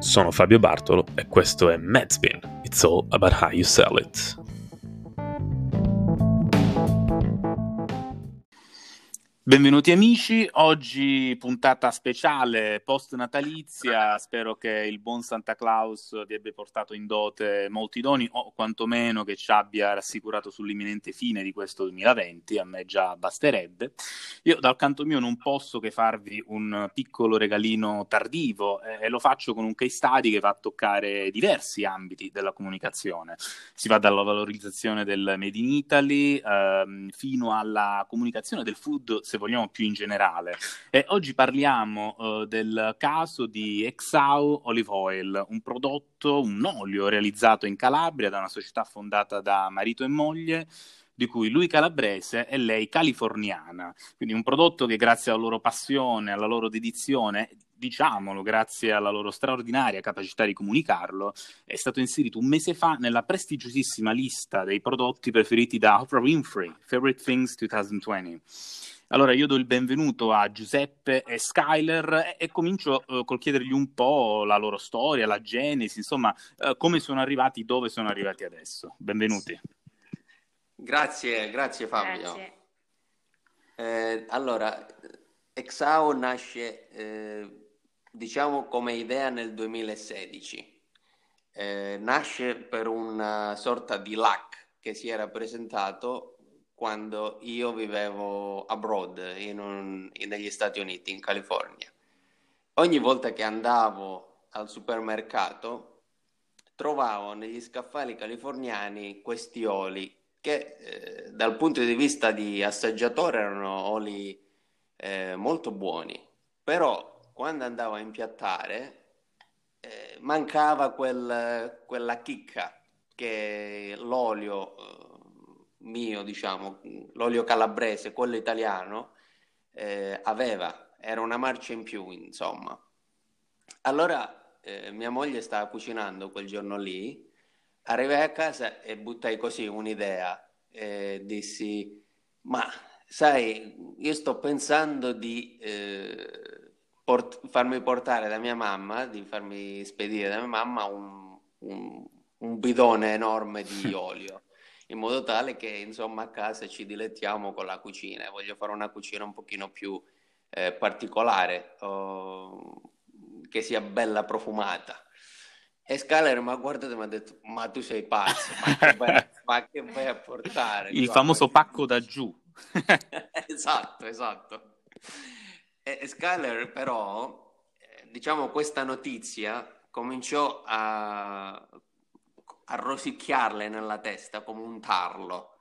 Sono Fabio Bartolo e questo è Medspin. It's all about how you sell it. Benvenuti amici, oggi puntata speciale post natalizia, spero che il buon Santa Claus vi abbia portato in dote molti doni o quantomeno che ci abbia rassicurato sull'imminente fine di questo 2020, a me già basterebbe. Io dal canto mio non posso che farvi un piccolo regalino tardivo eh, e lo faccio con un case study che va a toccare diversi ambiti della comunicazione. Si va dalla valorizzazione del Made in Italy ehm, fino alla comunicazione del food, se vogliamo più in generale. E oggi parliamo uh, del caso di Exau Olive Oil, un prodotto, un olio realizzato in Calabria da una società fondata da marito e moglie di cui lui calabrese e lei californiana. Quindi un prodotto che grazie alla loro passione, alla loro dedizione, diciamolo, grazie alla loro straordinaria capacità di comunicarlo, è stato inserito un mese fa nella prestigiosissima lista dei prodotti preferiti da Oprah Winfrey, Favorite Things 2020. Allora io do il benvenuto a Giuseppe e Skyler e, e comincio uh, col chiedergli un po' la loro storia, la genesi, insomma, uh, come sono arrivati, dove sono arrivati adesso. Benvenuti. Grazie, grazie Fabio. Grazie. Eh, allora, Exao nasce, eh, diciamo, come idea nel 2016. Eh, nasce per una sorta di LAC che si era presentato quando io vivevo abroad, in un, in, negli Stati Uniti, in California. Ogni volta che andavo al supermercato trovavo negli scaffali californiani questi oli che eh, dal punto di vista di assaggiatore erano oli eh, molto buoni, però quando andavo a impiattare eh, mancava quel, quella chicca che l'olio eh, mio, diciamo, l'olio calabrese, quello italiano, eh, aveva, era una marcia in più, insomma. Allora eh, mia moglie stava cucinando quel giorno lì, arrivai a casa e buttai così un'idea, e dissi, ma sai, io sto pensando di eh, port- farmi portare da mia mamma, di farmi spedire da mia mamma un, un, un bidone enorme di olio in modo tale che insomma a casa ci dilettiamo con la cucina. Voglio fare una cucina un pochino più eh, particolare, oh, che sia bella profumata. E Scaler mi ha guardato e mi ha detto: Ma tu sei pazzo, ma che vai, ma che vai a portare? Il famoso pacco da giù. esatto, esatto. E Scaler, però, eh, diciamo, questa notizia cominciò a a rosicchiarle nella testa come un tarlo.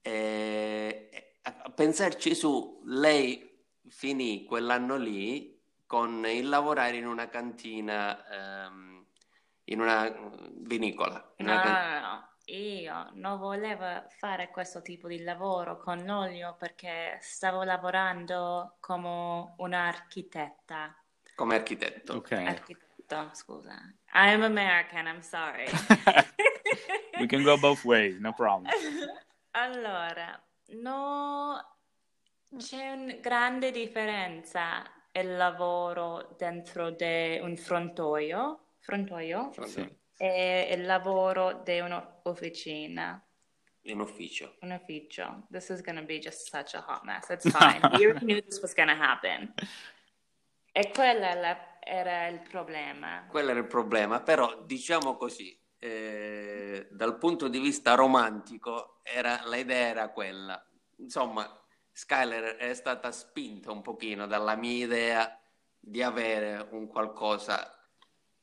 E, a pensarci su, lei finì quell'anno lì con il lavorare in una cantina, um, in una vinicola. In no, una can... no, no, io non volevo fare questo tipo di lavoro con l'olio perché stavo lavorando come un'architetta. Come architetto. Ok. Architetto, scusa. I'm American, I'm sorry. We can go both ways, no problem. Allora, no, c'è una grande differenza il lavoro dentro di un frontoio, frontoio Sì. e il lavoro di un'officina. In ufficio. Un ufficio. This is going to be just such a hot mess. It's fine. We already knew this was going to happen. E quello era il problema. Quello era il problema, però diciamo così, eh, dal punto di vista romantico era, l'idea era quella. Insomma, Skyler è stata spinta un pochino dalla mia idea di avere un qualcosa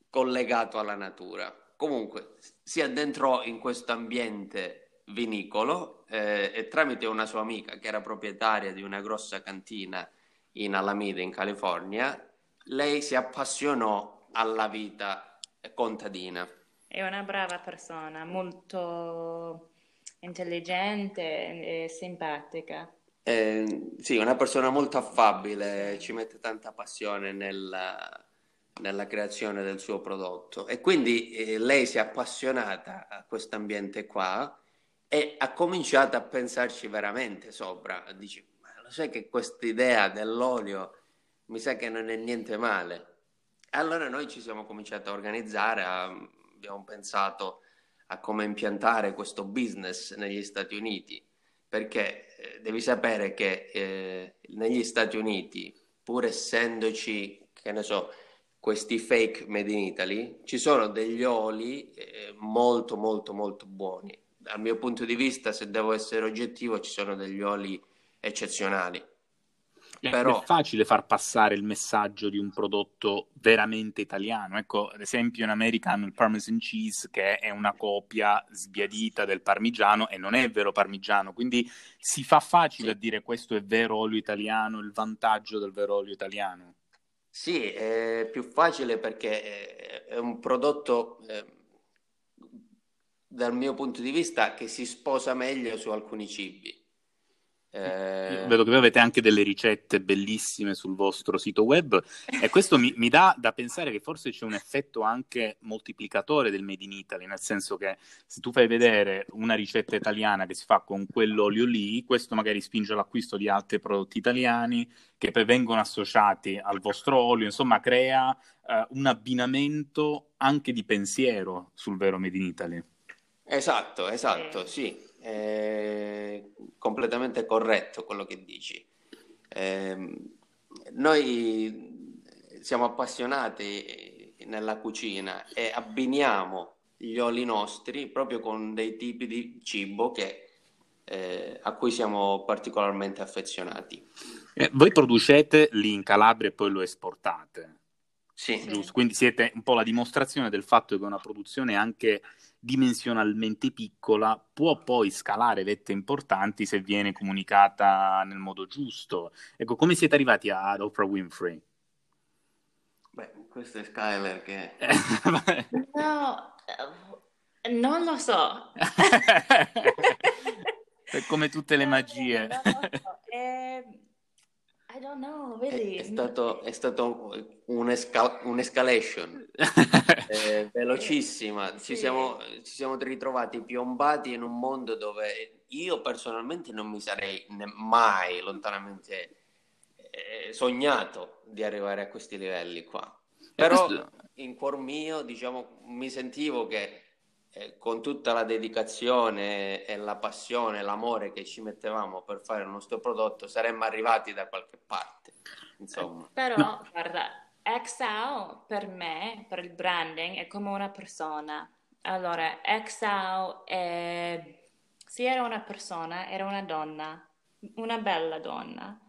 collegato alla natura. Comunque si addentrò in questo ambiente vinicolo eh, e tramite una sua amica che era proprietaria di una grossa cantina in Alameda in California, lei si appassionò alla vita contadina è una brava persona, molto intelligente e simpatica. Eh, sì, una persona molto affabile, ci mette tanta passione nella, nella creazione del suo prodotto e quindi eh, lei si è appassionata a questo ambiente qua e ha cominciato a pensarci veramente sopra. Dice, ma lo sai che questa idea dell'olio mi sa che non è niente male. allora noi ci siamo cominciati a organizzare, a, abbiamo pensato a come impiantare questo business negli Stati Uniti, perché eh, devi sapere che eh, negli Stati Uniti, pur essendoci, che ne so, questi fake made in Italy, ci sono degli oli eh, molto molto molto buoni. Dal mio punto di vista, se devo essere oggettivo, ci sono degli oli eccezionali. Eh, Però... È facile far passare il messaggio di un prodotto veramente italiano. Ecco, ad esempio in America hanno il Parmesan Cheese che è una copia sbiadita del parmigiano e non è vero parmigiano, quindi si fa facile a dire questo è vero olio italiano, il vantaggio del vero olio italiano. Sì, è più facile perché è un prodotto, eh, dal mio punto di vista, che si sposa meglio su alcuni cibi. Eh... Vedo che voi avete anche delle ricette bellissime sul vostro sito web e questo mi, mi, dà da pensare che forse c'è un effetto anche moltiplicatore del Made in Italy, nel senso che se tu fai vedere una ricetta italiana che si fa con quell'olio lì, questo magari spinge l'acquisto di altri prodotti italiani che poi vengono associati al vostro olio, insomma crea eh, un abbinamento anche di pensiero sul vero Made in Italy. Esatto, esatto, sì è completamente corretto quello che dici. Eh, noi siamo appassionati nella cucina e abbiniamo gli oli nostri proprio con dei tipi di cibo che, eh, a cui siamo particolarmente affezionati. Eh, voi producete lì in Calabria e poi lo esportate. Sì. Giusto? Quindi siete un po' la dimostrazione del fatto che una produzione anche dimensionalmente piccola può poi scalare vette importanti se viene comunicata nel modo giusto. Ecco, come siete arrivati ad Oprah Winfrey? Beh, questo è Skyler che... no, eh, non lo so. è come tutte le magie. No, no, no. I don't know, really. È, è stato, è stato un'escal- un'escalation eh, velocissima. Sì. Ci, siamo, ci, siamo, ritrovati piombati in un mondo dove io personalmente non mi sarei mai lontanamente eh, sognato di arrivare a questi livelli qua. Però questo... in cuor mio, diciamo, mi sentivo che eh, con tutta la dedicazione e la passione, l'amore che ci mettevamo per fare il nostro prodotto, saremmo arrivati da qualche parte. Insomma. Però, no. guarda, XAO per me, per il branding, è come una persona. Allora, XAO è... Se era una persona, era una donna, una bella donna,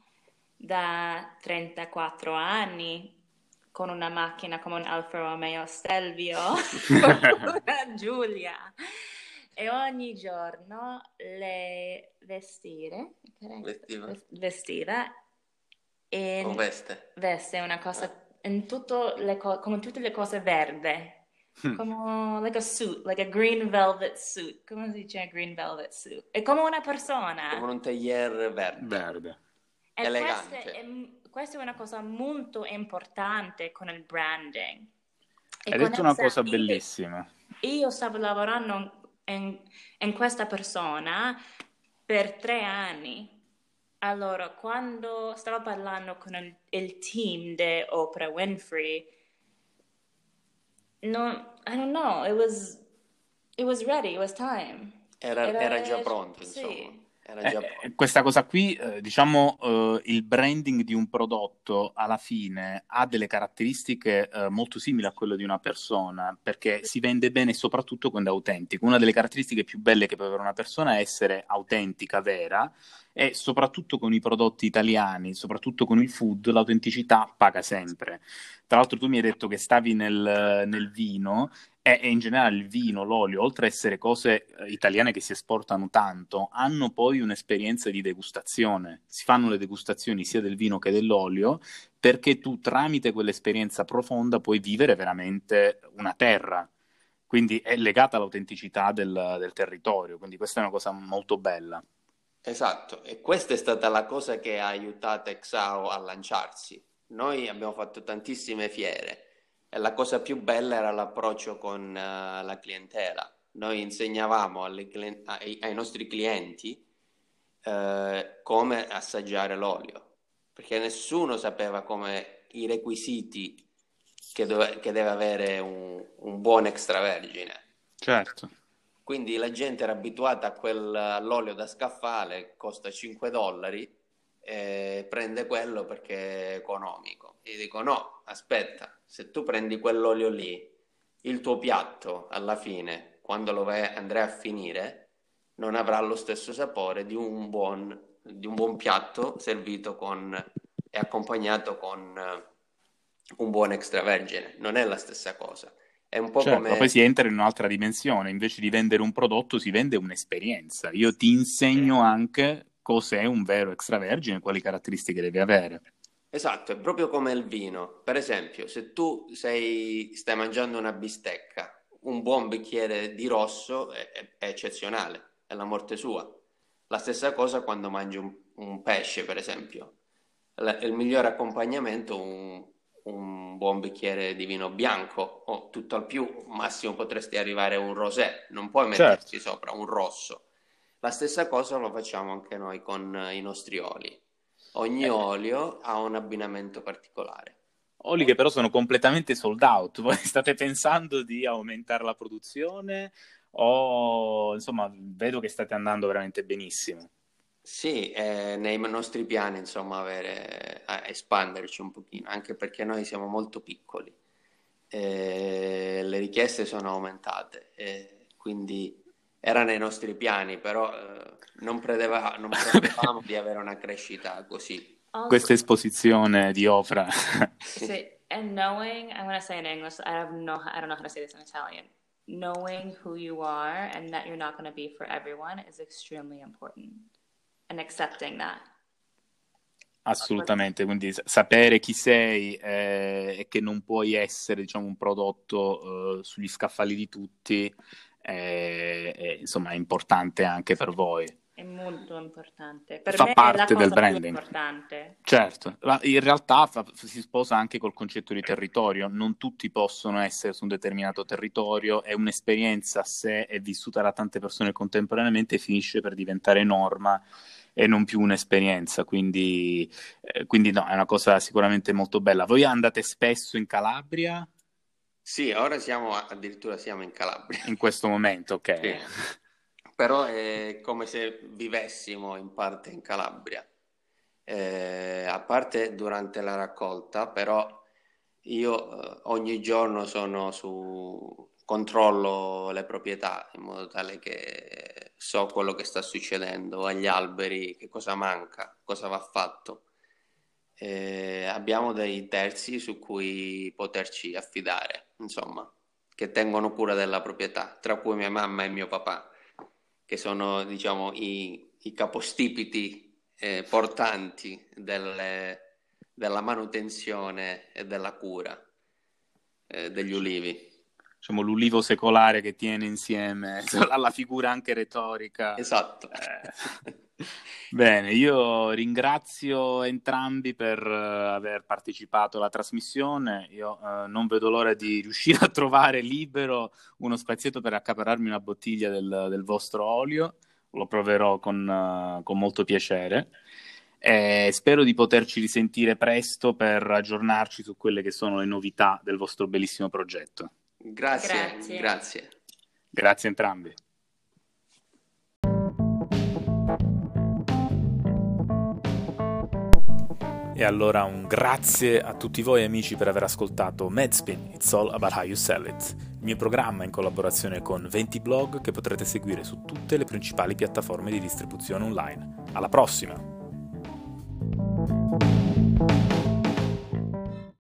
da 34 anni, con una macchina come un Alfa Romeo Stelvio, una Giulia, e ogni giorno le vestire, vestiva, vestiva in, o veste, veste una cosa, in tutto le co- come tutte le cose verde, hmm. come like a suit, like a green velvet suit, come si dice green velvet suit? È come una persona. Come un tagliere verde. Verde. Elegante. È, questa è una cosa molto importante con il branding. E Hai detto una cosa bellissima. Io stavo lavorando in, in questa persona per tre anni. Allora, quando stavo parlando con il, il team di Oprah Winfrey, no, I don't know, it was, it was ready, it was time. Era, era, era già pronto, insomma. Sì. Eh, questa cosa qui, eh, diciamo, eh, il branding di un prodotto alla fine ha delle caratteristiche eh, molto simili a quelle di una persona, perché si vende bene soprattutto quando è autentico. Una delle caratteristiche più belle che può avere una persona è essere autentica, vera, e soprattutto con i prodotti italiani, soprattutto con il food, l'autenticità paga sempre. Tra l'altro tu mi hai detto che stavi nel, nel vino e, e, in generale il vino, l'olio, oltre ad essere cose eh, italiane che si esportano tanto, hanno poi un'esperienza di degustazione. Si fanno le degustazioni sia del vino che dell'olio perché tu tramite quell'esperienza profonda puoi vivere veramente una terra. Quindi è legata all'autenticità del, del territorio, quindi questa è una cosa molto bella. Esatto, e questa è stata la cosa che ha aiutato Exao a lanciarsi. Noi abbiamo fatto tantissime fiere la cosa più bella era l'approccio con uh, la clientela. Noi insegnavamo clien- ai, ai, nostri clienti uh, come assaggiare l'olio, perché nessuno sapeva come i requisiti che, dove, che deve avere un, un buon extravergine. Certo. Quindi la gente era abituata a quel, all'olio da scaffale, costa 5 dollari, e prende quello perché è economico. E dico no, aspetta, se tu prendi quell'olio lì, il tuo piatto alla fine, quando lo vai, andrai a finire, non avrà lo stesso sapore di un buon, di un buon piatto servito con, e accompagnato con uh, un buon extravergine. Non è la stessa cosa. È un po' certo, come... poi si entra in un'altra dimensione, invece di vendere un prodotto si vende un'esperienza. Io ti insegno anche cos'è un vero extravergine, quali caratteristiche deve avere. Esatto, è proprio come il vino. Per esempio, se tu sei, stai mangiando una bistecca, un buon bicchiere di rosso è, è, è eccezionale, è la morte sua. La stessa cosa quando mangi un, un pesce, per esempio. La, il migliore accompagnamento è un, un buon bicchiere di vino bianco o tutto al più, massimo potresti arrivare a un rosé, non puoi metterci certo. sopra un rosso. La stessa cosa lo facciamo anche noi con i nostri oli. Ogni eh. olio ha un abbinamento particolare. Oli che però sono completamente sold out. Voi state pensando di aumentare la produzione o insomma vedo che state andando veramente benissimo. Sì, è nei nostri piani insomma avere, espanderci un pochino, anche perché noi siamo molto piccoli. E le richieste sono aumentate, quindi era nei nostri piani, però eh, non, predeva, non prevedevamo di avere una crescita così. Also, Questa esposizione di Ofra. sì, and knowing, I'm going to say in English, I, have no, I don't know how to say this in Italian. Knowing who you are and that you're not going to be for everyone is extremely important. And accepting that. Assolutamente, quindi sapere chi sei eh, e che non puoi essere diciamo, un prodotto eh, sugli scaffali di tutti è, è, insomma, è importante anche per voi. È molto importante. Per fa parte del branding. Certo, in realtà fa, si sposa anche col concetto di territorio. Non tutti possono essere su un determinato territorio. È un'esperienza, se è vissuta da tante persone contemporaneamente, finisce per diventare norma e non più un'esperienza. Quindi, eh, quindi no, è una cosa sicuramente molto bella. Voi andate spesso in Calabria? Sì, ora siamo addirittura siamo in Calabria. In questo momento, ok. Sì. Però è come se vivessimo in parte in Calabria. Eh, a parte durante la raccolta, però io eh, ogni giorno sono su controllo le proprietà in modo tale che so quello che sta succedendo agli alberi, che cosa manca, cosa va fatto. Eh, abbiamo dei terzi su cui poterci affidare insomma, che tengono cura della proprietà, tra cui mia mamma e mio papà, che sono, diciamo, i, i capostipiti eh, portanti delle, della manutenzione e della cura eh, degli ulivi. Diciamo l'ulivo secolare che tiene insieme la figura anche retorica. Esatto. Eh. Bene, io ringrazio entrambi per uh, aver partecipato alla trasmissione. Io uh, non vedo l'ora di riuscire a trovare libero uno spazietto per accapararmi una bottiglia del, del vostro olio. Lo proverò con, uh, con molto piacere. E spero di poterci risentire presto per aggiornarci su quelle che sono le novità del vostro bellissimo progetto. Grazie, grazie. Grazie, grazie entrambi. E allora un grazie a tutti voi amici per aver ascoltato Medspin, It's All About How You Sell It, il mio programma in collaborazione con 20 blog che potrete seguire su tutte le principali piattaforme di distribuzione online. Alla prossima!